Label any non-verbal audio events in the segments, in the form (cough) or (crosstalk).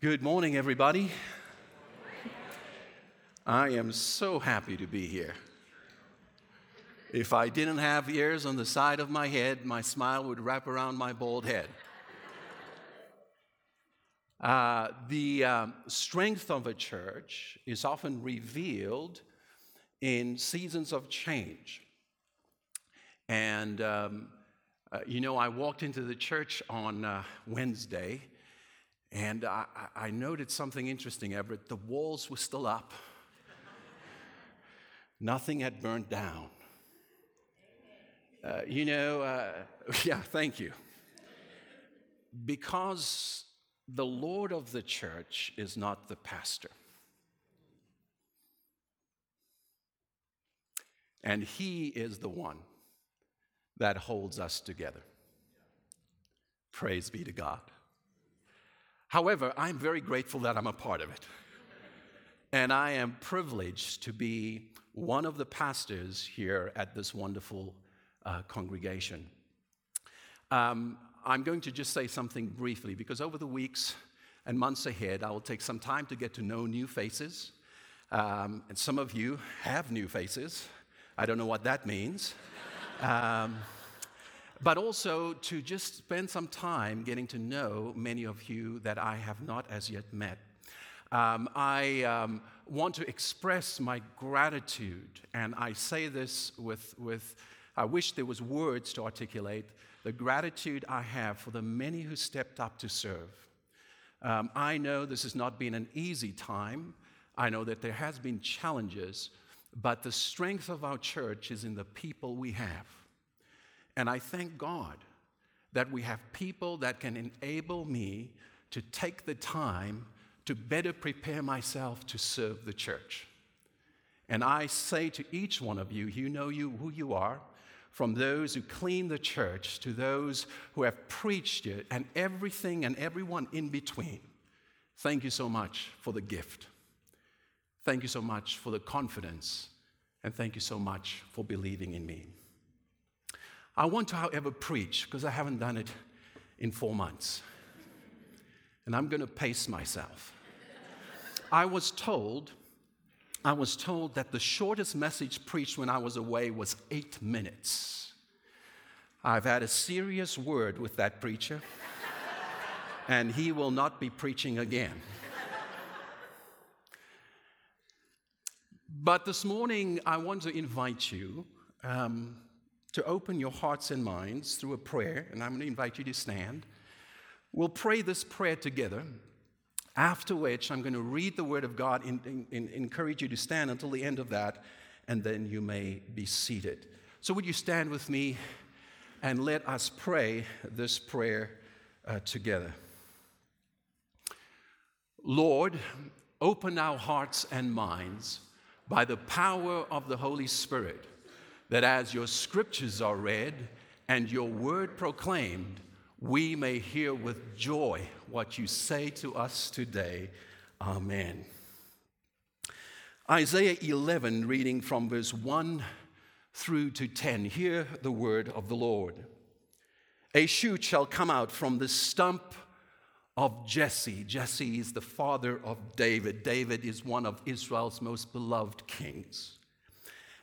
Good morning, everybody. I am so happy to be here. If I didn't have ears on the side of my head, my smile would wrap around my bald head. Uh, the um, strength of a church is often revealed in seasons of change. And, um, uh, you know, I walked into the church on uh, Wednesday and I, I noted something interesting, Everett. The walls were still up, nothing had burned down. Uh, you know, uh, (laughs) yeah, thank you. Because the Lord of the church is not the pastor. And he is the one that holds us together. Praise be to God. However, I'm very grateful that I'm a part of it. And I am privileged to be one of the pastors here at this wonderful uh, congregation. Um, I'm going to just say something briefly because over the weeks and months ahead, I will take some time to get to know new faces. Um, and some of you have new faces. I don't know what that means. Um, but also to just spend some time getting to know many of you that I have not as yet met. Um, I um, want to express my gratitude, and I say this with, with, I wish there was words to articulate the gratitude I have for the many who stepped up to serve. Um, I know this has not been an easy time. I know that there has been challenges, but the strength of our church is in the people we have. And I thank God that we have people that can enable me to take the time to better prepare myself to serve the church. And I say to each one of you, you know you, who you are, from those who clean the church to those who have preached it, and everything and everyone in between. Thank you so much for the gift. Thank you so much for the confidence. And thank you so much for believing in me. I want to, however, preach because I haven't done it in four months. And I'm going to pace myself. I was told, I was told that the shortest message preached when I was away was eight minutes. I've had a serious word with that preacher, and he will not be preaching again. But this morning, I want to invite you um, to open your hearts and minds through a prayer, and I'm going to invite you to stand. We'll pray this prayer together, after which I'm going to read the Word of God and, encourage you to stand until the end of that, and then you may be seated. So, would you stand with me and let us pray this prayer uh, together? Lord, open our hearts and minds by the power of the Holy Spirit that as your scriptures are read and your word proclaimed, we may hear with joy what you say to us today. Amen. Isaiah 11, reading from verse 1 through to 10. Hear the word of the Lord. A shoot shall come out from the stump of Jesse. Jesse is the father of David. David is one of Israel's most beloved kings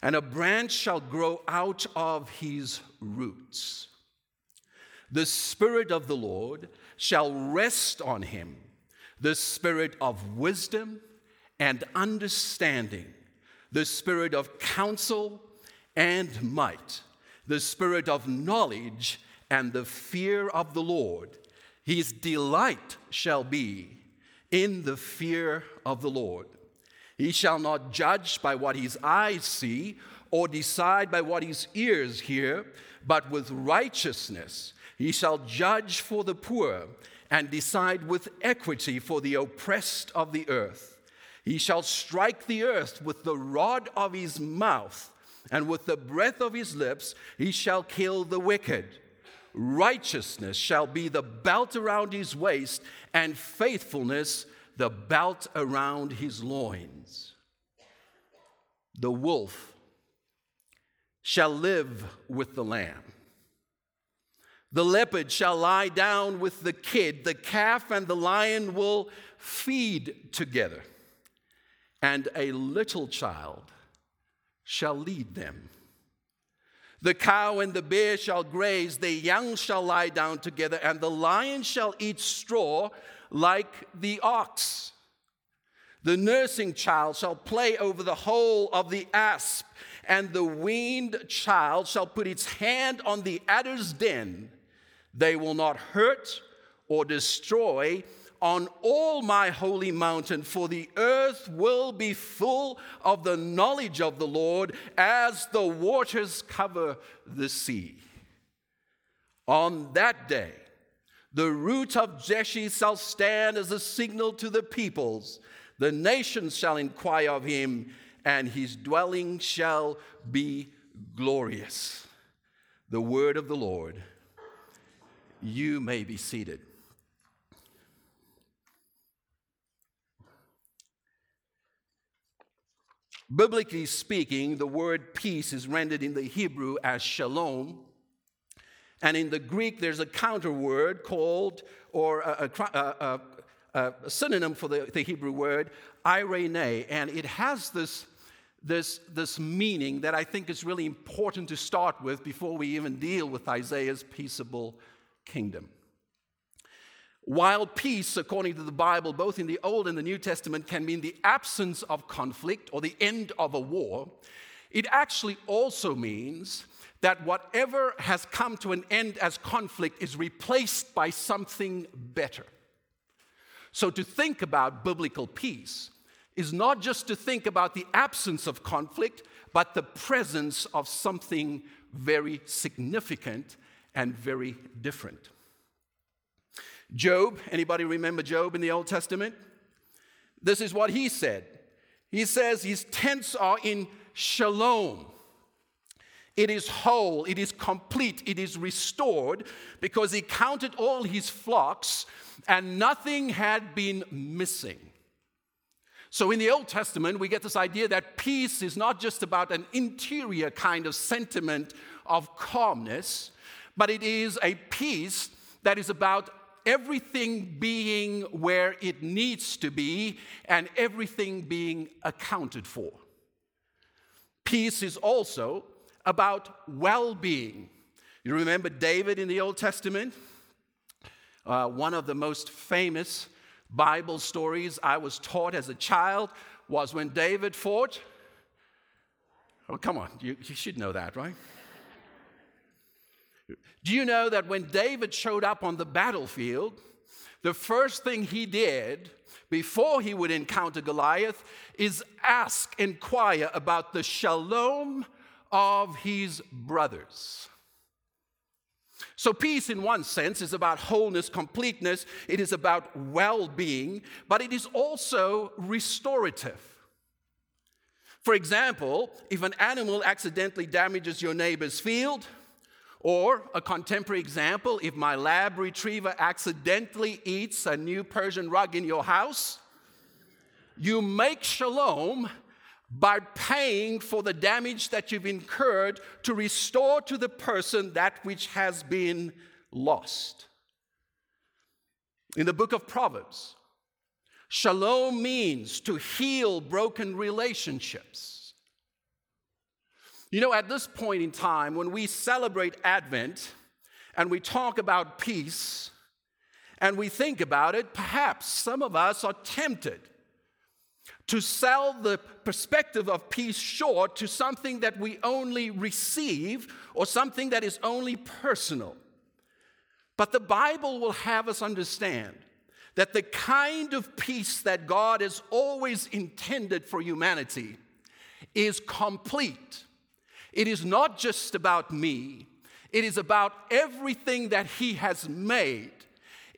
and a branch shall grow out of his roots. The Spirit of the Lord shall rest on him, the Spirit of wisdom and understanding, the Spirit of counsel and might, the Spirit of knowledge and the fear of the Lord. His delight shall be in the fear of the Lord. He shall not judge by what his eyes see or decide by what his ears hear, but with righteousness he shall judge for the poor and decide with equity for the oppressed of the earth. He shall strike the earth with the rod of his mouth, and with the breath of his lips he shall kill the wicked. Righteousness shall be the belt around his waist, and faithfulness the belt around his loins. The wolf shall live with the lamb. The leopard shall lie down with the kid, the calf and the lion will feed together, and a little child shall lead them. The cow and the bear shall graze, the young shall lie down together, and the lion shall eat straw like the ox. The nursing child shall play over the hole of the asp, and the weaned child shall put its hand on the adder's den. They will not hurt or destroy on all my holy mountain, for the earth will be full of the knowledge of the Lord as the waters cover the sea. On that day, the root of Jesse shall stand as a signal to the peoples. The nations shall inquire of him, and his dwelling shall be glorious. The word of the Lord. You may be seated. Biblically speaking, the word peace is rendered in the Hebrew as shalom. And in the Greek, there's a counter word called, or a, a, a, a synonym for the, the, Hebrew word, eirene. And it has this, this, this meaning that I think is really important to start with before we even deal with Isaiah's peaceable kingdom. While peace, according to the Bible, both in the Old and the New Testament, can mean the absence of conflict or the end of a war, it actually also means that whatever has come to an end as conflict is replaced by something better. So to think about biblical peace is not just to think about the absence of conflict, but the presence of something very significant and very different. Job, anybody remember Job in the Old Testament? This is what he said. He says his tents are in shalom. It is whole, it is complete, it is restored because he counted all his flocks and nothing had been missing. So in the Old Testament, we get this idea that peace is not just about an interior kind of sentiment of calmness, but it is a peace that is about everything being where it needs to be and everything being accounted for. Peace is also about well being. You remember David in the Old Testament? Uh, one of the most famous Bible stories I was taught as a child was when David fought. Oh, come on, you, you should know that, right? (laughs) Do you know that when David showed up on the battlefield, the first thing he did before he would encounter Goliath is ask, inquire about the shalom of his brothers. So, peace, in one sense, is about wholeness, completeness, it is about well being, but it is also restorative. For example, if an animal accidentally damages your neighbor's field, or a contemporary example if my lab retriever accidentally eats a new Persian rug in your house, you make shalom by paying for the damage that you've incurred to restore to the person that which has been lost. In the book of Proverbs, shalom means to heal broken relationships you know, at this point in time, when we celebrate Advent and we talk about peace and we think about it, perhaps some of us are tempted to sell the perspective of peace short to something that we only receive or something that is only personal. But the Bible will have us understand that the kind of peace that God has always intended for humanity is complete it is not just about me, it is about everything that He has made.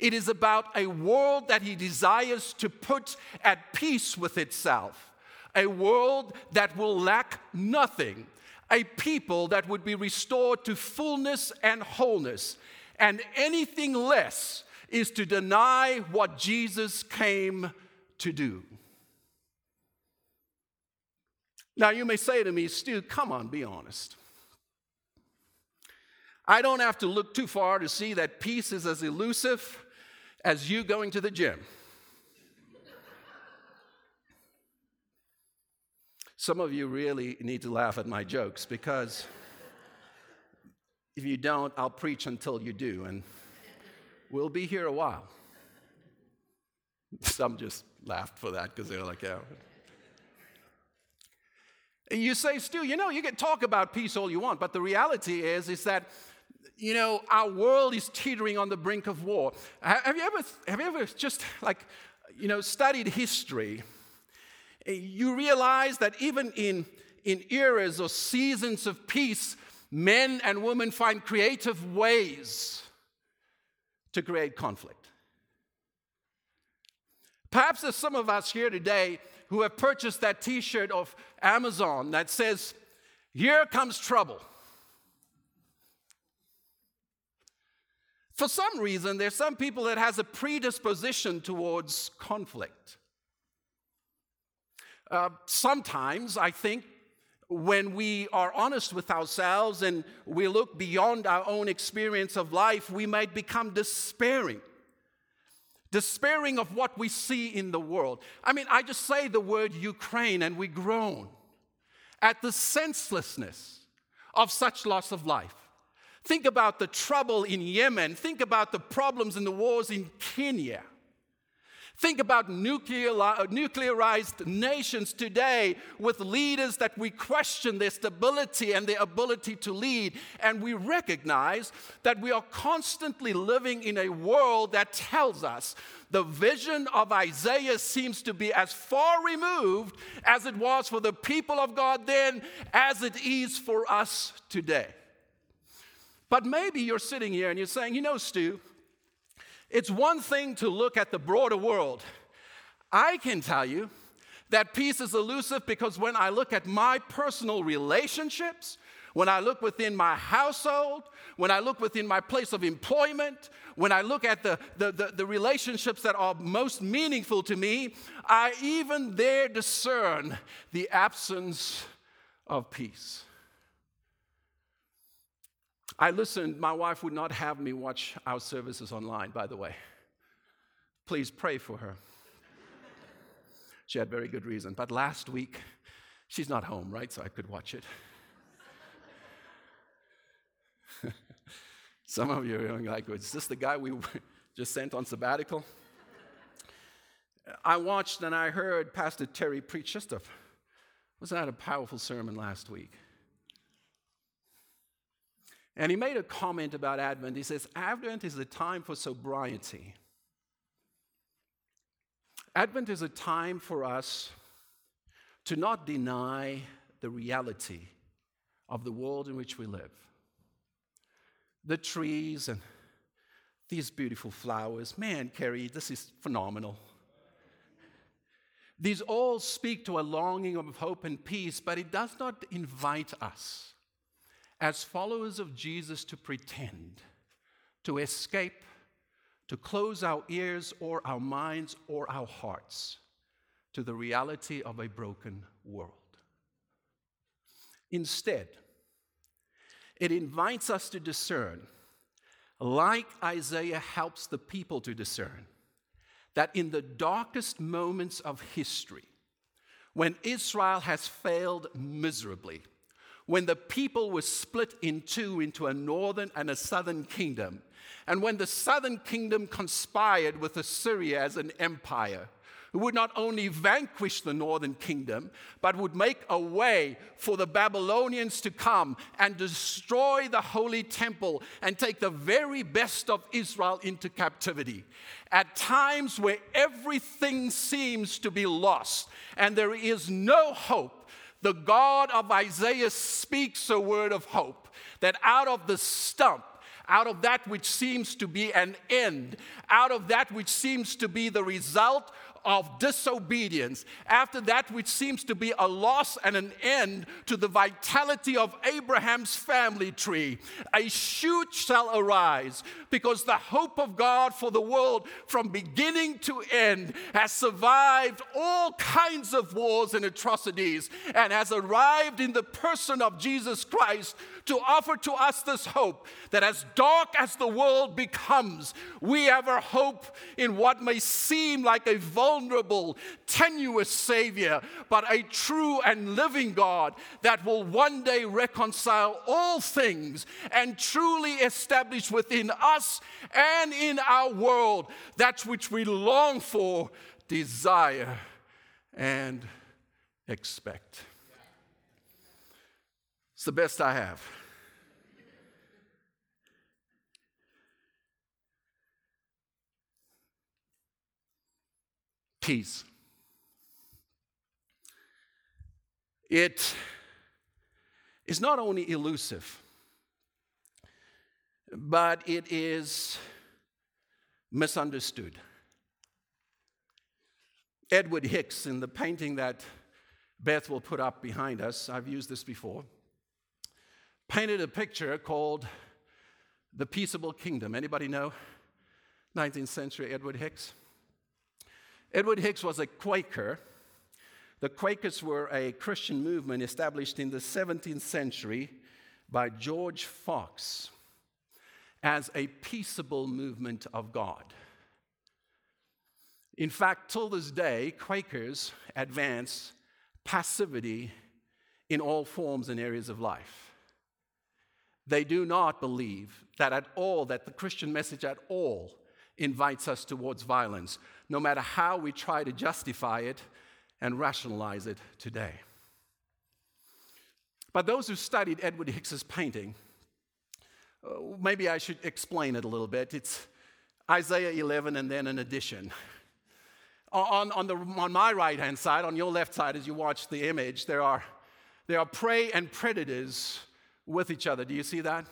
It is about a world that He desires to put at peace with itself, a world that will lack nothing, a people that would be restored to fullness and wholeness. And anything less is to deny what Jesus came to do. Now, you may say to me, Stu, come on, be honest. I don't have to look too far to see that peace is as elusive as you going to the gym. Some of you really need to laugh at my jokes because if you don't, I'll preach until you do, and we'll be here a while. Some just laughed for that because they're like, yeah. You say, Stu, you know, you can talk about peace all you want, but the reality is, is that, you know, our world is teetering on the brink of war. Have you ever, have you ever just like, you know, studied history? Eh, you realize that even in, in eras or seasons of peace, men and women find creative ways to create conflict. Perhaps there's some of us here today who have purchased that t shirt of Amazon that says, Here comes trouble. For some reason, there's some people that has a predisposition towards conflict. Uh, sometimes I think when we are honest with ourselves and we look beyond our own experience of life, we might become despairing. Despairing of what we see in the world. I mean, I just say the word Ukraine and we groan at the senselessness of such loss of life. Think about the trouble in Yemen. Think about the problems and the wars in Kenya. Think about nuclearized nations today with leaders that we question their stability and their ability to lead. And we recognize that we are constantly living in a world that tells us the vision of Isaiah seems to be as far removed as it was for the people of God then as it is for us today. But maybe you're sitting here and you're saying, you know, Stu, it's one thing to look at the broader world. I can tell you that peace is elusive because when I look at my personal relationships, when I look within my household, when I look within my place of employment, when I look at the, the, the, the, relationships that are most meaningful to me, I even there discern the absence of peace. I listened, my wife would not have me watch our services online, by the way. Please pray for her. She had very good reason. But last week, she's not home, right? So I could watch it. (laughs) Some of you are going like, is this the guy we (laughs) just sent on sabbatical? I watched and I heard Pastor Terry preach just a, was that a powerful sermon last week? And he made a comment about Advent. He says, Advent is a time for sobriety. Advent is a time for us to not deny the reality of the world in which we live. The trees and these beautiful flowers. Man, Kerry, this is phenomenal. These all speak to a longing of hope and peace, but it does not invite us as followers of Jesus to pretend, to escape, to close our ears or our minds or our hearts to the reality of a broken world. Instead, it invites us to discern, like Isaiah helps the people to discern, that in the darkest moments of history, when Israel has failed miserably, when the people were split in two into a northern and a southern kingdom, and when the southern kingdom conspired with Assyria as an empire, who would not only vanquish the northern kingdom, but would make a way for the Babylonians to come and destroy the holy temple and take the very best of Israel into captivity. At times where everything seems to be lost and there is no hope, the God of Isaiah speaks a word of hope that out of the stump, out of that which seems to be an end, out of that which seems to be the result of disobedience, after that which seems to be a loss and an end to the vitality of Abraham's family tree, a shoot shall arise because the hope of God for the world from beginning to end has survived all kinds of wars and atrocities and has arrived in the person of Jesus Christ to offer to us this hope that as dark as the world becomes, we have hope in what may seem like a vulnerable, tenuous Savior, but a true and living God that will one day reconcile all things and truly establish within us and in our world that which we long for, desire, and expect. It's the best I have. Peace. It is not only elusive, but it is misunderstood. Edward Hicks, in the painting that Beth will put up behind us, I've used this before, painted a picture called The Peaceable Kingdom. Anybody know 19th century Edward Hicks? Edward Hicks was a Quaker. The Quakers were a Christian movement established in the 17th century by George Fox as a peaceable movement of God. In fact, till this day, Quakers advance passivity in all forms and areas of life. They do not believe that at all, that the Christian message at all invites us towards violence, no matter how we try to justify it and rationalize it today. But those who studied Edward Hicks's painting uh, maybe I should explain it a little bit. It's Isaiah 11 and then an addition. On, on, the, on my right hand side, on your left side, as you watch the image, there are, there are prey and predators with each other. Do you see that?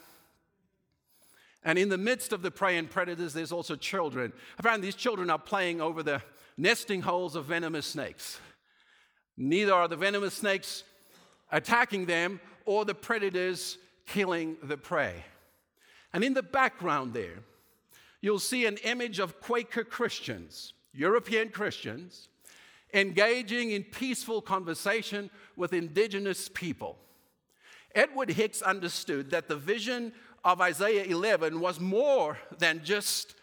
And in the midst of the prey and predators, there's also children. Apparently, these children are playing over the nesting holes of venomous snakes. Neither are the venomous snakes attacking them or the predators killing the prey. And in the background there, you'll see an image of Quaker Christians, European Christians, engaging in peaceful conversation with indigenous people. Edward Hicks understood that the vision of Isaiah 11 was more than just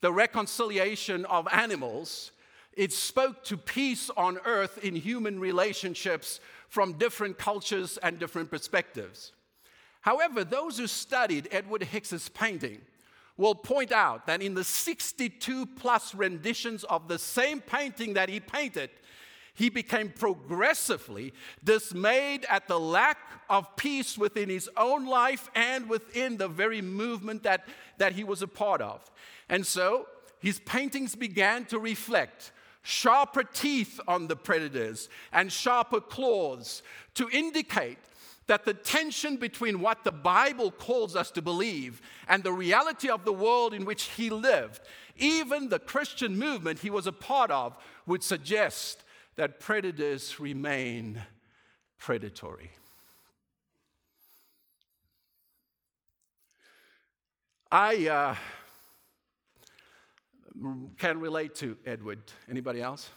the reconciliation of animals. It spoke to peace on earth in human relationships from different cultures and different perspectives. However, those who studied Edward Hicks's painting will point out that in the 62 plus renditions of the same painting that he painted, he became progressively dismayed at the lack of peace within his own life and within the very movement that, that he was a part of. And so his paintings began to reflect sharper teeth on the predators and sharper claws to indicate that the tension between what the Bible calls us to believe and the reality of the world in which he lived, even the Christian movement he was a part of, would suggest that predators remain predatory. I uh, can relate to Edward. Anybody else?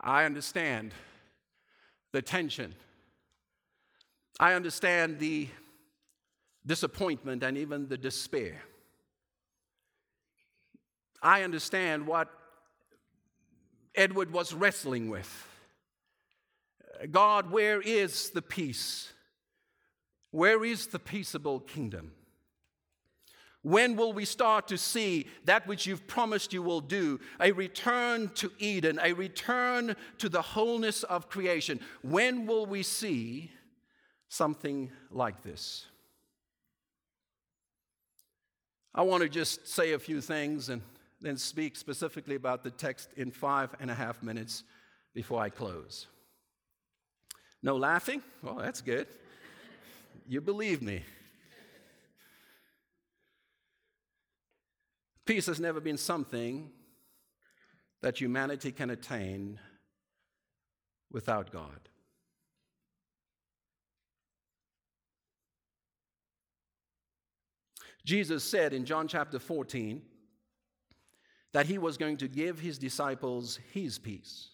I understand the tension. I understand the disappointment and even the despair. I understand what Edward was wrestling with. God, where is the peace? Where is the peaceable kingdom? When will we start to see that which you've promised you will do? A return to Eden, a return to the wholeness of creation. When will we see something like this? I want to just say a few things and then speak specifically about the text in five and a half minutes before I close. No laughing? Well, that's good. You believe me. Peace has never been something that humanity can attain without God. Jesus said in John chapter 14 that he was going to give his disciples his peace.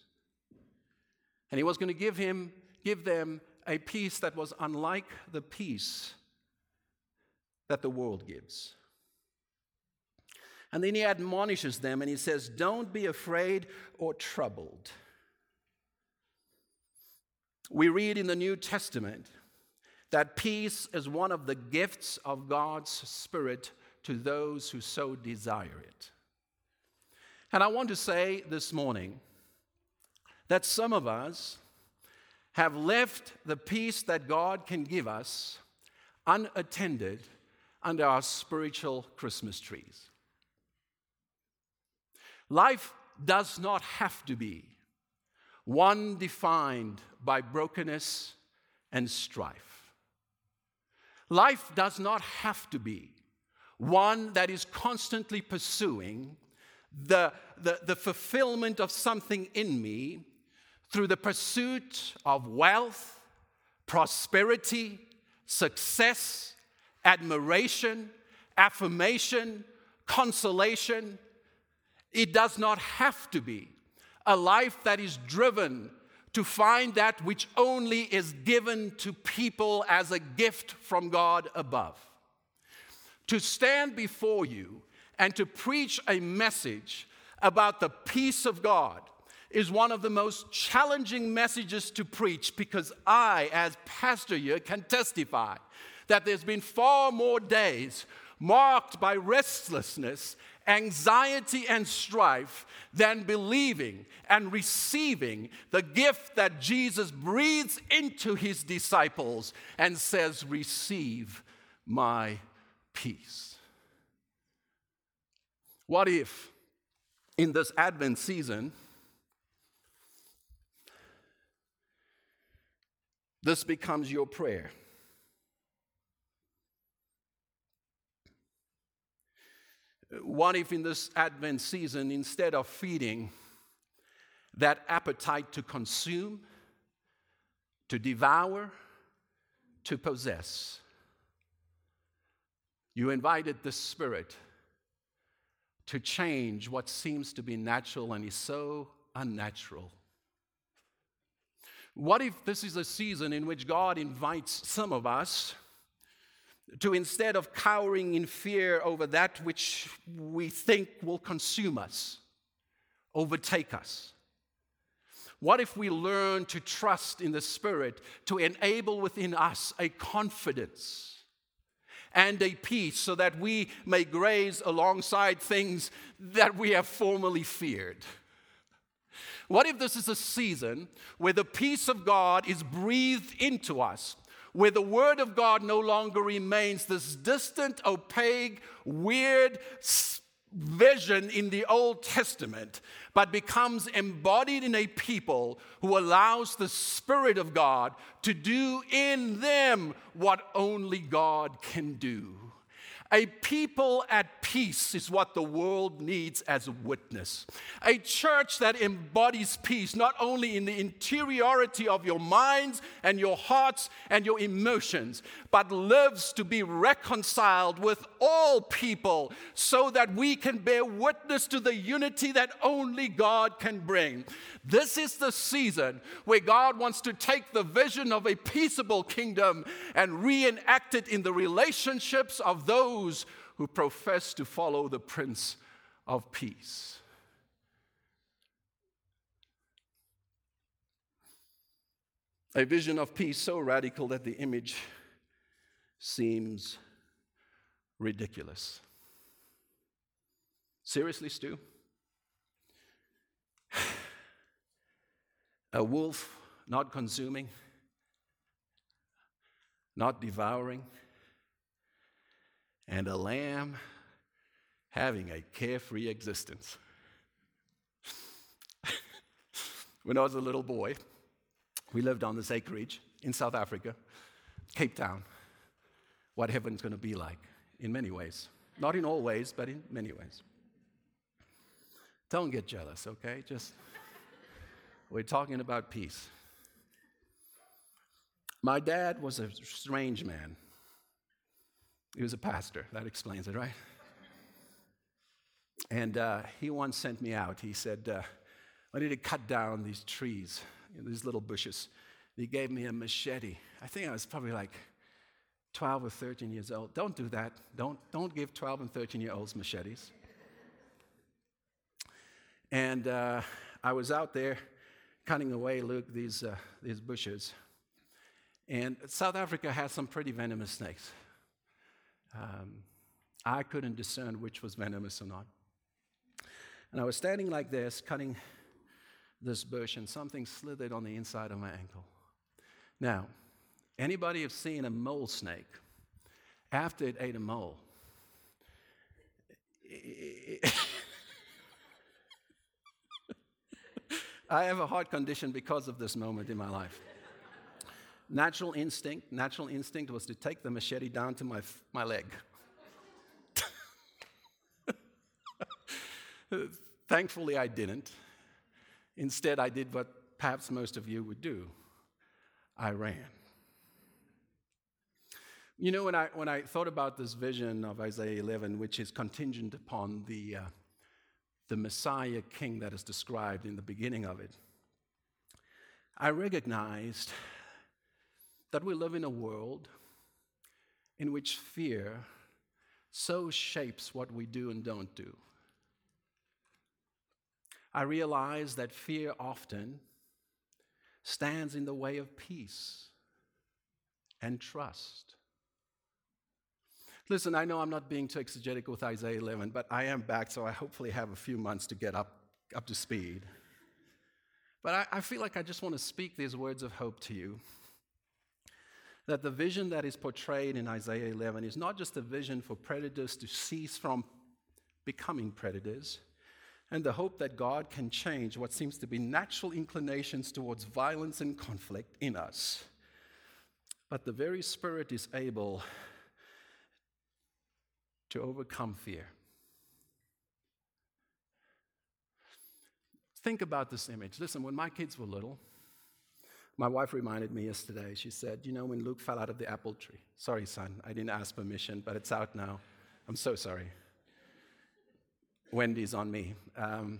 And he was going to give, him, give them a peace that was unlike the peace that the world gives. And then he admonishes them and he says, Don't be afraid or troubled. We read in the New Testament that peace is one of the gifts of God's Spirit to those who so desire it. And I want to say this morning that some of us have left the peace that God can give us unattended under our spiritual Christmas trees. Life does not have to be one defined by brokenness and strife. Life does not have to be one that is constantly pursuing the, the, the, fulfillment of something in me through the pursuit of wealth, prosperity, success, admiration, affirmation, consolation. It does not have to be a life that is driven to find that which only is given to people as a gift from God above. To stand before you and to preach a message about the peace of God is one of the most challenging messages to preach because I, as pastor here, can testify that there's been far more days marked by restlessness, anxiety, and strife than believing and receiving the gift that Jesus breathes into his disciples and says, Receive my peace. What if in this Advent season, this becomes your prayer? What if in this Advent season, instead of feeding that appetite to consume, to devour, to possess, you invited the Spirit to change what seems to be natural and is so unnatural? What if this is a season in which God invites some of us to instead of cowering in fear over that which we think will consume us, overtake us? What if we learn to trust in the Spirit to enable within us a confidence and a peace so that we may graze alongside things that we have formerly feared? What if this is a season where the peace of God is breathed into us where the Word of God no longer remains this distant, opaque, weird vision in the Old Testament, but becomes embodied in a people who allows the Spirit of God to do in them what only God can do. A people at peace is what the world needs as a witness. A church that embodies peace, not only in the interiority of your minds and your hearts and your emotions, but lives to be reconciled with all people so that we can bear witness to the unity that only God can bring. This is the season where God wants to take the vision of a peaceable kingdom and reenact it in the relationships of those who profess to follow the Prince of Peace. A vision of peace so radical that the image seems ridiculous. Seriously, Stu? A wolf not consuming, not devouring, and a lamb having a carefree existence. (laughs) when I was a little boy, we lived on this acreage in South Africa, Cape Town. What heaven's going to be like in many ways. Not in all ways, but in many ways. Don't get jealous, okay? Just, (laughs) we're talking about peace. My dad was a strange man. He was a pastor. That explains it, right? And uh, he once sent me out. He said, uh, I need to cut down these trees, you know, these little bushes. He gave me a machete. I think I was probably like 12 or 13 years old. Don't do that. Don't, don't give 12 and 13 year olds machetes. And uh, I was out there cutting away, Luke, these, uh, these bushes. And South Africa has some pretty venomous snakes. Um, I couldn't discern which was venomous or not. And I was standing like this, cutting this bush, and something slithered on the inside of my ankle. Now, anybody have seen a mole snake after it ate a mole? (laughs) I have a heart condition because of this moment in my life. Natural instinct, natural instinct was to take the machete down to my, my leg. (laughs) Thankfully, I didn't. Instead, I did what perhaps most of you would do I ran. You know, when I, when I thought about this vision of Isaiah 11, which is contingent upon the, uh, the Messiah king that is described in the beginning of it, I recognized that we live in a world in which fear so shapes what we do and don't do. I realize that fear often stands in the way of peace and trust. Listen, I know I'm not being too exegetical with Isaiah 11, but I am back, so I hopefully have a few months to get up, up to speed. But I, I feel like I just want to speak these words of hope to you that the vision that is portrayed in Isaiah 11 is not just a vision for predators to cease from becoming predators, and the hope that God can change what seems to be natural inclinations towards violence and conflict in us. But the very Spirit is able to overcome fear. Think about this image. Listen, when my kids were little, my wife reminded me yesterday, she said, You know, when Luke fell out of the apple tree. Sorry, son, I didn't ask permission, but it's out now. I'm so sorry. Wendy's on me. Um,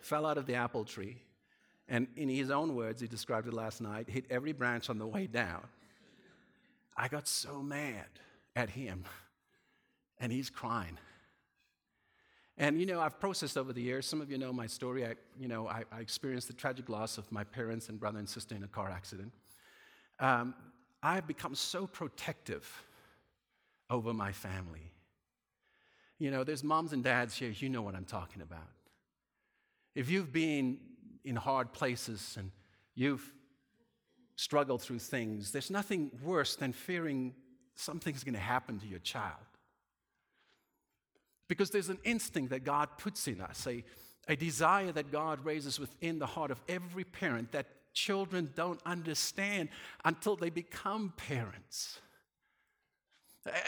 fell out of the apple tree, and in his own words, he described it last night, hit every branch on the way down. I got so mad at him, and he's crying. And you know, I've processed over the years. Some of you know my story. I, you know, I, I experienced the tragic loss of my parents and brother and sister in a car accident. Um, I've become so protective over my family. You know, there's moms and dads here. You know what I'm talking about. If you've been in hard places and you've struggled through things, there's nothing worse than fearing something's going to happen to your child. Because there's an instinct that God puts in us, a, a desire that God raises within the heart of every parent that children don't understand until they become parents.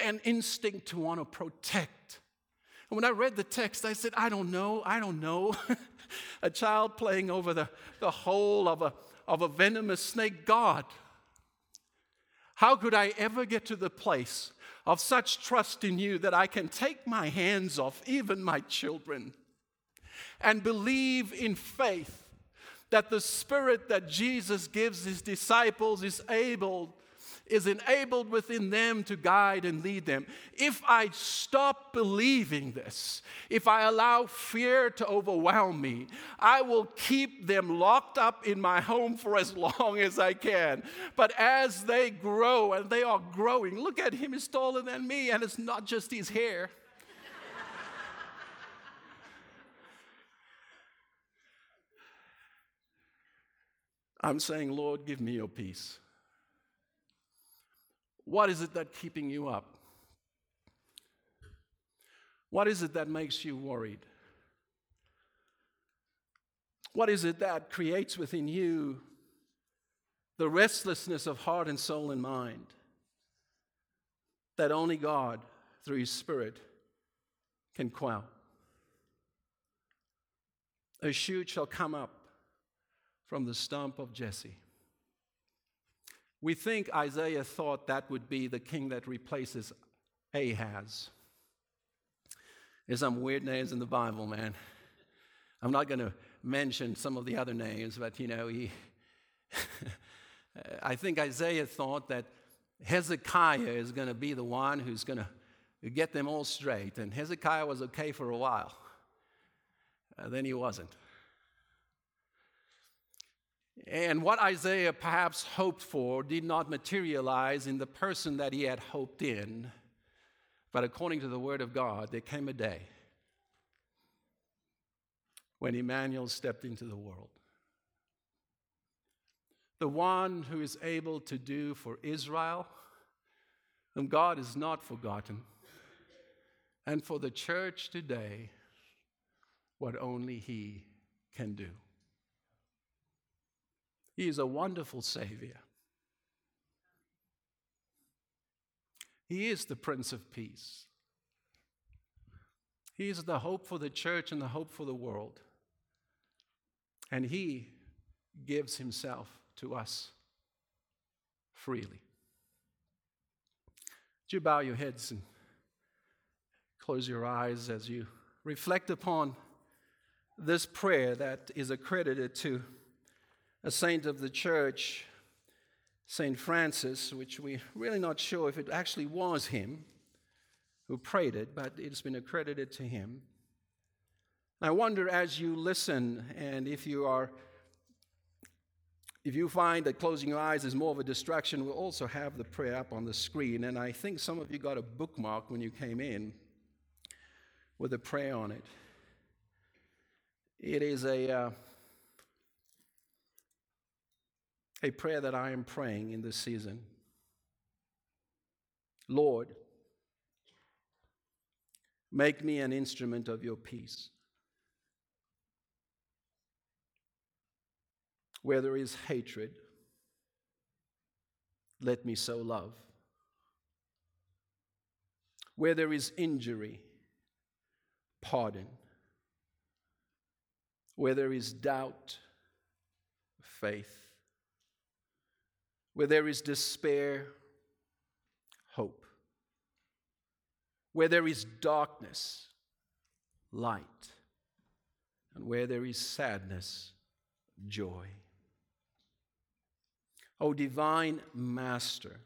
An instinct to want to protect. And when I read the text, I said, I don't know, I don't know. (laughs) a child playing over the, the hole of a, of a venomous snake. God, how could I ever get to the place of such trust in you that I can take my hands off even my children and believe in faith that the Spirit that Jesus gives his disciples is able is enabled within them to guide and lead them. If I stop believing this, if I allow fear to overwhelm me, I will keep them locked up in my home for as long as I can. But as they grow, and they are growing, look at him, he's taller than me, and it's not just his hair. I'm saying, Lord, give me your peace. What is it that's keeping you up? What is it that makes you worried? What is it that creates within you the restlessness of heart and soul and mind that only God, through His Spirit, can quell? a shoot shall come up from the stump of Jesse. We think Isaiah thought that would be the king that replaces Ahaz. There's some weird names in the Bible, man. I'm not going to mention some of the other names, but you know, he. (laughs) I think Isaiah thought that Hezekiah is going to be the one who's going to get them all straight. And Hezekiah was okay for a while. Uh, then he wasn't. And what Isaiah perhaps hoped for did not materialize in the person that he had hoped in. But according to the Word of God, there came a day when Emmanuel stepped into the world. The one who is able to do for Israel, whom God has not forgotten, and for the church today, what only He can do. He is a wonderful Savior. He is the Prince of Peace. He is the hope for the church and the hope for the world. And He gives Himself to us freely. Do you bow your heads and close your eyes as you reflect upon this prayer that is accredited to a saint of the church, St. Francis, which we're really not sure if it actually was him who prayed it, but it's been accredited to him. I wonder as you listen, and if you are if you find that closing your eyes is more of a distraction, we'll also have the prayer up on the screen. And I think some of you got a bookmark when you came in with a prayer on it. It is a, uh, a prayer that I am praying in this season. Lord, make me an instrument of your peace. Where there is hatred, let me sow love. Where there is injury, pardon. Where there is doubt, faith. Where there is despair, hope. Where there is darkness, light. And where there is sadness, joy. O divine Master,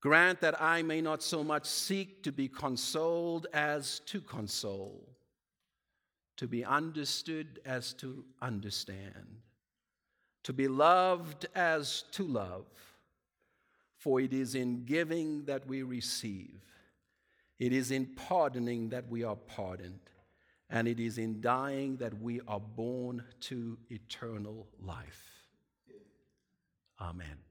grant that I may not so much seek to be consoled as to console, to be understood as to understand, to be loved as to love. For it is in giving that we receive, it is in pardoning that we are pardoned, and it is in dying that we are born to eternal life. Amen.